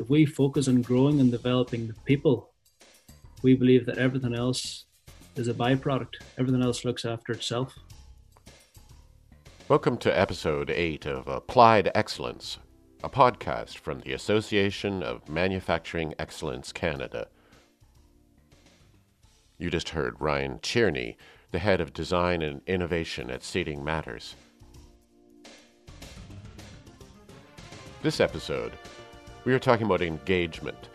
If we focus on growing and developing the people, we believe that everything else is a byproduct. Everything else looks after itself. Welcome to episode 8 of Applied Excellence, a podcast from the Association of Manufacturing Excellence Canada. You just heard Ryan Tierney, the head of design and innovation at Seating Matters. This episode, we are talking about engagement,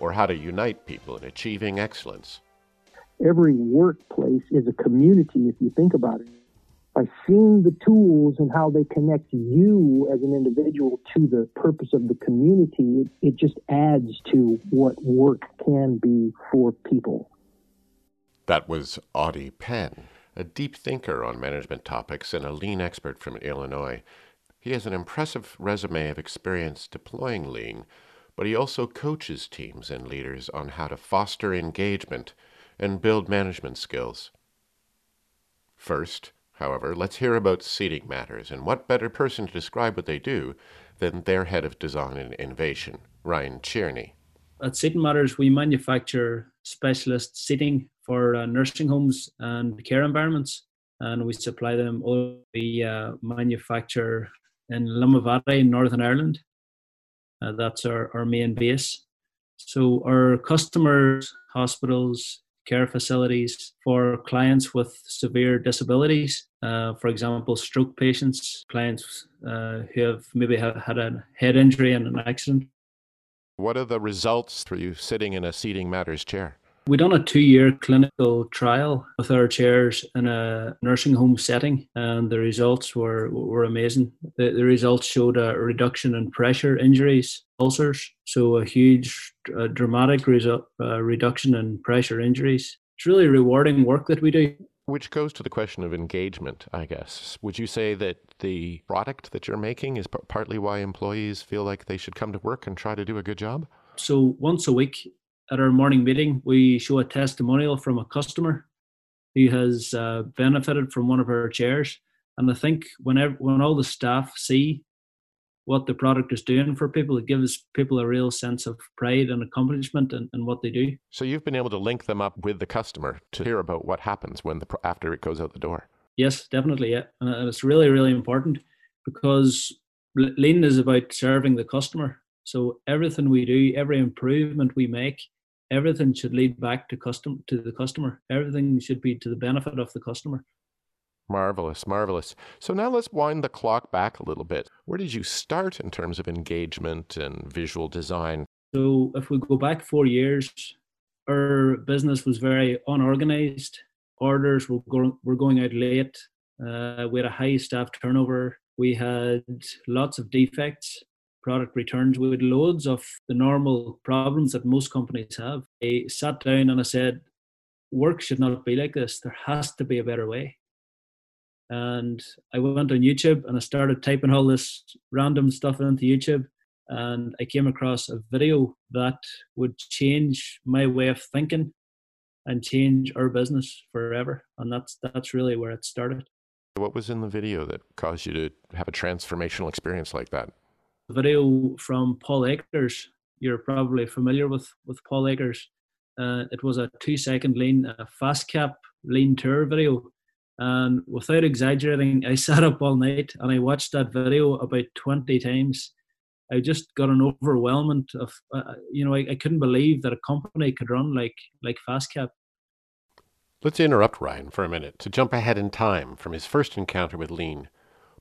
or how to unite people in achieving excellence. Every workplace is a community if you think about it. By seeing the tools and how they connect you as an individual to the purpose of the community, it, it just adds to what work can be for people. That was Audie Penn, a deep thinker on management topics and a lean expert from Illinois. He has an impressive resume of experience deploying lean, but he also coaches teams and leaders on how to foster engagement and build management skills. First, however, let's hear about seating matters, and what better person to describe what they do than their head of design and innovation, Ryan Tierney. At Seating Matters, we manufacture specialist seating for uh, nursing homes and care environments, and we supply them. All we uh, manufacture in Limavady, in Northern Ireland. Uh, that's our, our main base. So our customers, hospitals, care facilities for clients with severe disabilities, uh, for example, stroke patients, clients uh, who have maybe have had a head injury and an accident. What are the results for you sitting in a Seating Matters chair? We done a two-year clinical trial with our chairs in a nursing home setting, and the results were were amazing. The, the results showed a reduction in pressure injuries, ulcers, so a huge, uh, dramatic result, uh, reduction in pressure injuries. It's really rewarding work that we do. Which goes to the question of engagement, I guess. Would you say that the product that you're making is p- partly why employees feel like they should come to work and try to do a good job? So once a week, at our morning meeting, we show a testimonial from a customer who has uh, benefited from one of our chairs. And I think whenever when all the staff see what the product is doing for people, it gives people a real sense of pride and accomplishment in, in what they do. So you've been able to link them up with the customer to hear about what happens when the after it goes out the door. Yes, definitely. Yeah, and it's really really important because lean is about serving the customer. So everything we do, every improvement we make, everything should lead back to custom to the customer. Everything should be to the benefit of the customer. Marvelous, marvelous. So now let's wind the clock back a little bit. Where did you start in terms of engagement and visual design? So if we go back four years, our business was very unorganized. Orders were, go- were going out late. Uh, we had a high staff turnover. We had lots of defects product returns with loads of the normal problems that most companies have. I sat down and I said, work should not be like this. There has to be a better way. And I went on YouTube and I started typing all this random stuff into YouTube. And I came across a video that would change my way of thinking and change our business forever. And that's that's really where it started. What was in the video that caused you to have a transformational experience like that? Video from Paul Akers. You're probably familiar with with Paul Akers. Uh, it was a two second lean, a FastCap lean tour video. And without exaggerating, I sat up all night and I watched that video about 20 times. I just got an overwhelmment of, uh, you know, I, I couldn't believe that a company could run like like FastCap. Let's interrupt Ryan for a minute to jump ahead in time from his first encounter with Lean.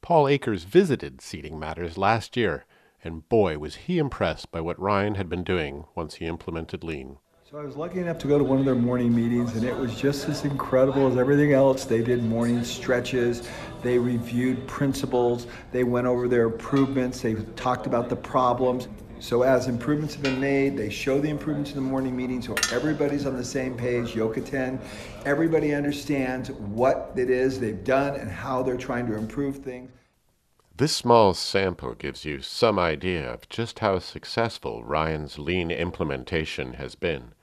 Paul Akers visited Seating Matters last year and boy, was he impressed by what Ryan had been doing once he implemented Lean. So I was lucky enough to go to one of their morning meetings, and it was just as incredible as everything else. They did morning stretches, they reviewed principles, they went over their improvements, they talked about the problems. So as improvements have been made, they show the improvements in the morning meeting so everybody's on the same page, 10. Everybody understands what it is they've done and how they're trying to improve things. This small sample gives you some idea of just how successful Ryan's lean implementation has been.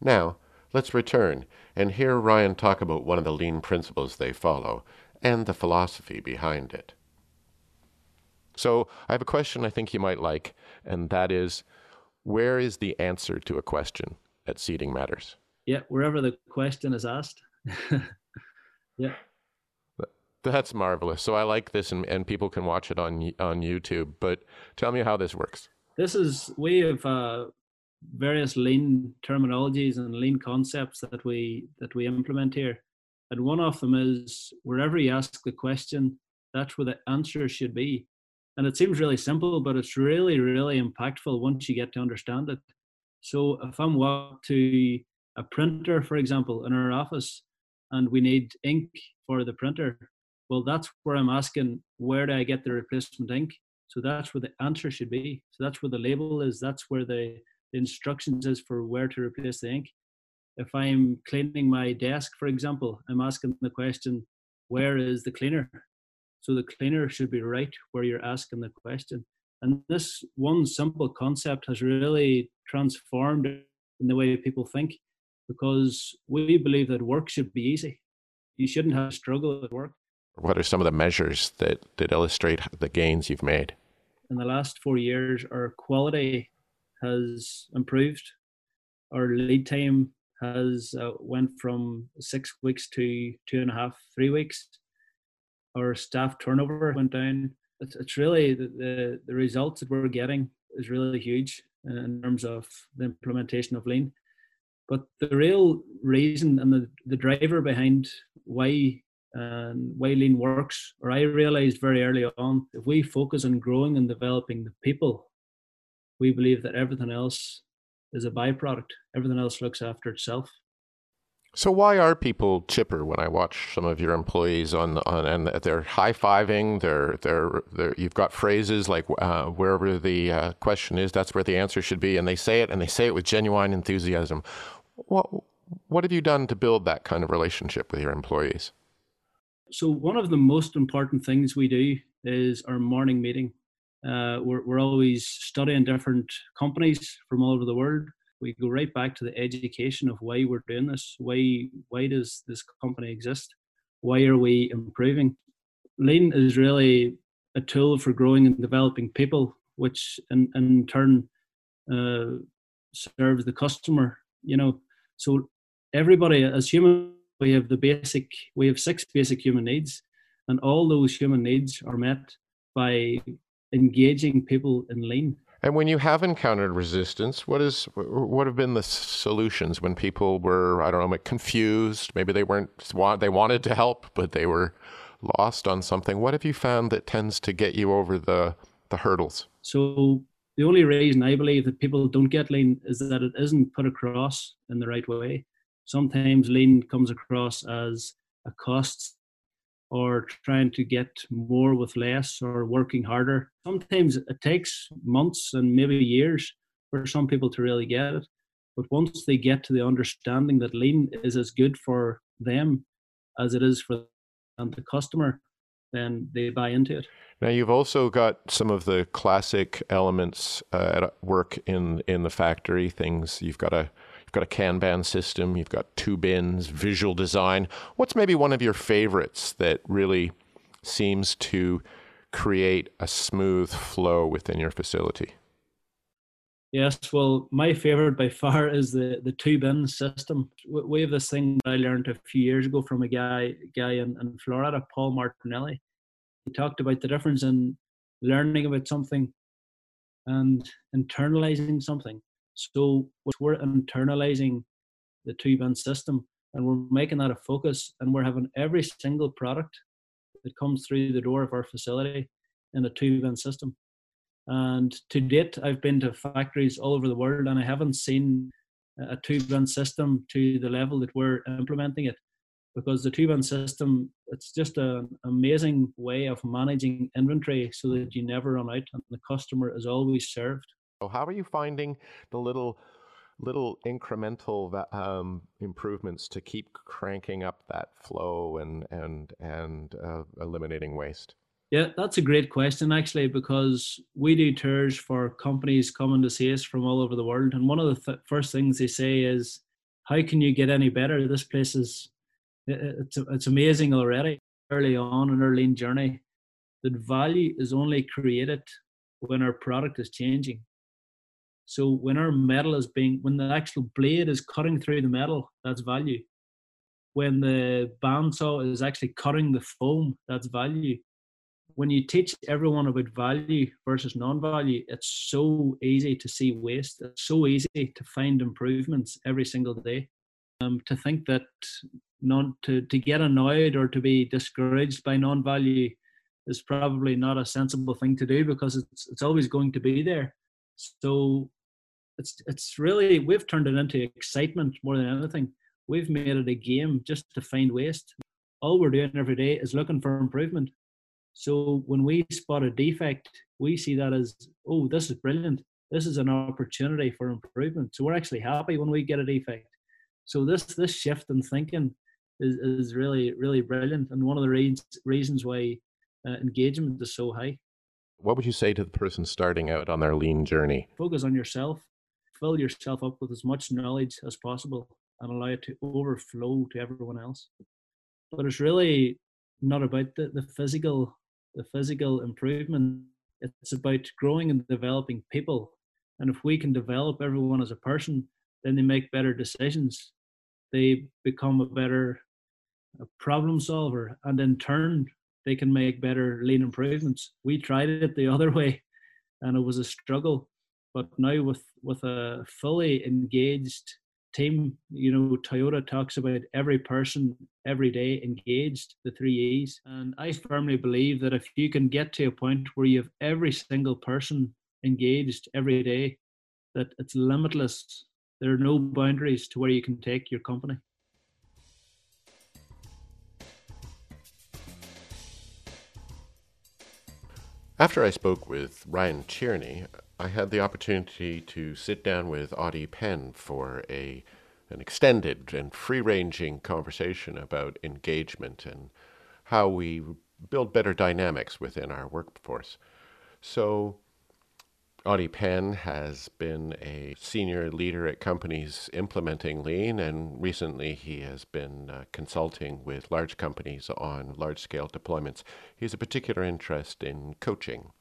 Now, let's return and hear Ryan talk about one of the lean principles they follow and the philosophy behind it. So I have a question I think you might like, and that is where is the answer to a question at Seating Matters? Yeah, wherever the question is asked. yeah. That's marvelous. So I like this, and, and people can watch it on on YouTube. But tell me how this works. This is we have uh, various lean terminologies and lean concepts that we that we implement here, and one of them is wherever you ask the question, that's where the answer should be. And it seems really simple, but it's really really impactful once you get to understand it. So if I'm walk to a printer, for example, in our office, and we need ink for the printer, well, that's where I'm asking, where do I get the replacement ink? So that's where the answer should be. So that's where the label is. That's where the, instructions is for where to replace the ink. If I'm cleaning my desk, for example, I'm asking the question, where is the cleaner? So the cleaner should be right where you're asking the question. And this one simple concept has really transformed in the way people think because we believe that work should be easy. You shouldn't have struggle at work. What are some of the measures that, that illustrate the gains you've made? In the last four years, our quality has improved. Our lead time has uh, went from six weeks to two and a half, three weeks. Our staff turnover went down. It's, it's really the, the, the results that we're getting is really huge in terms of the implementation of lean. But the real reason and the, the driver behind why and lean works, or I realized very early on, if we focus on growing and developing the people, we believe that everything else is a byproduct. Everything else looks after itself. So why are people chipper when I watch some of your employees on on and they're high fiving? They're they're they're you've got phrases like uh, wherever the uh, question is, that's where the answer should be, and they say it and they say it with genuine enthusiasm. What what have you done to build that kind of relationship with your employees? So one of the most important things we do is our morning meeting. Uh, we're, we're always studying different companies from all over the world. We go right back to the education of why we're doing this. Why why does this company exist? Why are we improving? Lean is really a tool for growing and developing people, which in, in turn uh, serves the customer. You know, so everybody as human we have the basic we have six basic human needs and all those human needs are met by engaging people in lean. And when you have encountered resistance what is what have been the solutions? When people were i don't know confused maybe they weren't they wanted to help but they were lost on something. What have you found that tends to get you over the the hurdles? So the only reason i believe that people don't get lean is that it isn't put across in the right way sometimes lean comes across as a cost or trying to get more with less or working harder. Sometimes it takes months and maybe years for some people to really get it. But once they get to the understanding that lean is as good for them as it is for the customer, then they buy into it. Now you've also got some of the classic elements uh, at work in in the factory. Things you've got a You've got a Kanban system, you've got two bins, visual design. What's maybe one of your favorites that really seems to create a smooth flow within your facility? Yes, well, my favorite by far is the the two bin system. We have this thing that I learned a few years ago from a guy guy in, in Florida, Paul Martinelli. He talked about the difference in learning about something and internalizing something. So we're internalizing the two bin system and we're making that a focus and we're having every single product that comes through the door of our facility in a two bin system. And to date, I've been to factories all over the world and I haven't seen a two bin system to the level that we're implementing it because the two bin system it's just an amazing way of managing inventory so that you never run out and the customer is always served how are you finding the little little incremental um, improvements to keep cranking up that flow and and and uh, eliminating waste? Yeah, that's a great question actually because we do tours for companies coming to see us from all over the world, and one of the th- first things they say is, "How can you get any better? This place is it's it's amazing already." Early on in our lean journey, that value is only created when our product is changing. So when our metal is being, when the actual blade is cutting through the metal, that's value. When the bandsaw is actually cutting the foam, that's value. When you teach everyone about value versus non-value, it's so easy to see waste. It's so easy to find improvements every single day. Um, to think that not to, to get annoyed or to be discouraged by non-value is probably not a sensible thing to do because it's it's always going to be there. So it's it's really we've turned it into excitement more than anything. We've made it a game just to find waste. All we're doing every day is looking for improvement. So when we spot a defect, we see that as, oh, this is brilliant. This is an opportunity for improvement. So we're actually happy when we get a defect. So this this shift in thinking is, is really really brilliant, and one of the reasons reasons why uh, engagement is so high. What would you say to the person starting out on their lean journey? Focus on yourself. Fill yourself up with as much knowledge as possible and allow it to overflow to everyone else. But it's really not about the, the physical the physical improvement. It's about growing and developing people. And if we can develop everyone as a person, then they make better decisions. They become a better problem solver, and in turn, they can make better lean improvements. We tried it the other way, and it was a struggle. But now with with a fully engaged team, you know, Toyota talks about every person every day engaged, the three E's. And I firmly believe that if you can get to a point where you have every single person engaged every day, that it's limitless. There are no boundaries to where you can take your company. After I spoke with Ryan Tierney, I had the opportunity to sit down with Audie Penn for a an extended and free-ranging conversation about engagement and how we build better dynamics within our workforce. So Audie Penn has been a senior leader at companies implementing lean, and recently he has been uh, consulting with large companies on large scale deployments. He has a particular interest in coaching.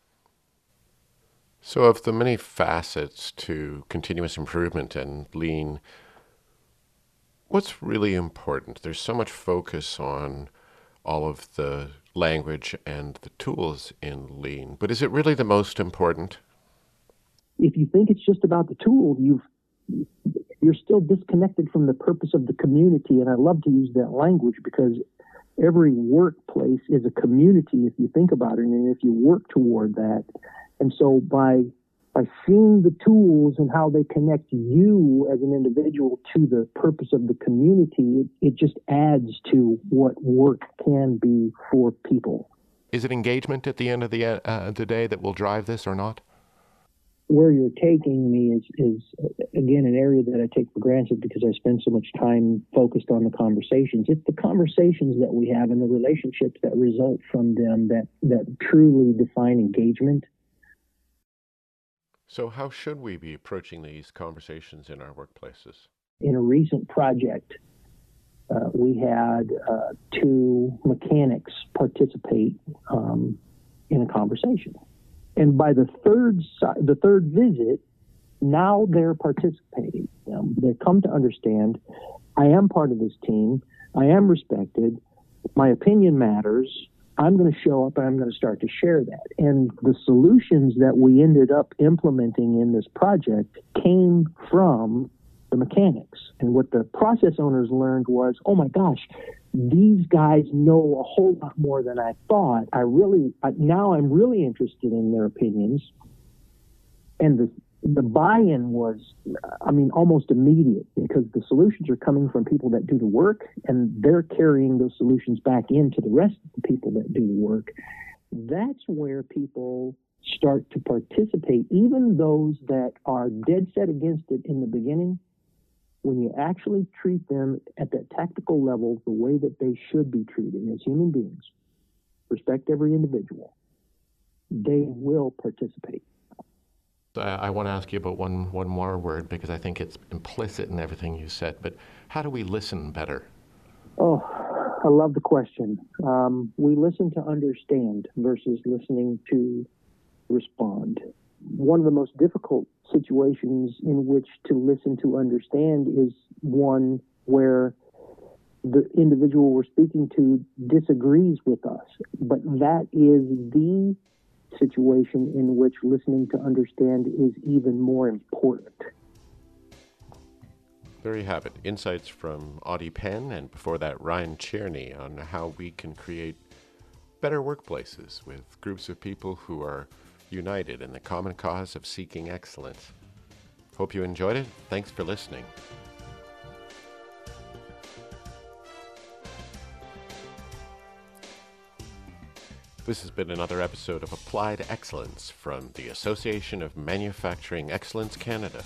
So, of the many facets to continuous improvement and lean, what's really important? There's so much focus on all of the language and the tools in lean, but is it really the most important? if you think it's just about the tool, you've you're still disconnected from the purpose of the community. And I love to use that language because every workplace is a community if you think about it and if you work toward that. And so by by seeing the tools and how they connect you as an individual to the purpose of the community, it, it just adds to what work can be for people. Is it engagement at the end of the, uh, the day that will drive this or not? where you're taking me is, is again an area that I take for granted because I spend so much time focused on the conversations. It's the conversations that we have and the relationships that result from them that that truly define engagement. So, how should we be approaching these conversations in our workplaces? In a recent project, uh, we had uh, two mechanics participate um, in a conversation and by the third the third visit, now they're participating. Um, they come to understand, I am part of this team. I am respected. My opinion matters. I'm going to show up and I'm going to start to share that. And the solutions that we ended up implementing in this project came from the mechanics. And what the process owners learned was, oh my gosh, these guys know a whole lot more than I thought. I really now I'm really interested in their opinions, and the the buy-in was, I mean, almost immediate because the solutions are coming from people that do the work, and they're carrying those solutions back into the rest of the people that do the work. That's where people start to participate, even those that are dead set against it in the beginning when you actually treat them at that tactical level the way that they should be treated as human beings, respect every individual, they will participate. I want to ask you about one, one more word because I think it's implicit in everything you said, but how do we listen better? Oh, I love the question. Um, we listen to understand versus listening to respond. One of the most difficult situations in which to listen to understand is one where the individual we're speaking to disagrees with us. But that is the situation in which listening to understand is even more important. There you have it. Insights from Audie Penn and before that Ryan Tierney on how we can create better workplaces with groups of people who are united in the common cause of seeking excellence. Hope you enjoyed it. Thanks for listening. This has been another episode of Applied Excellence from the Association of Manufacturing Excellence Canada.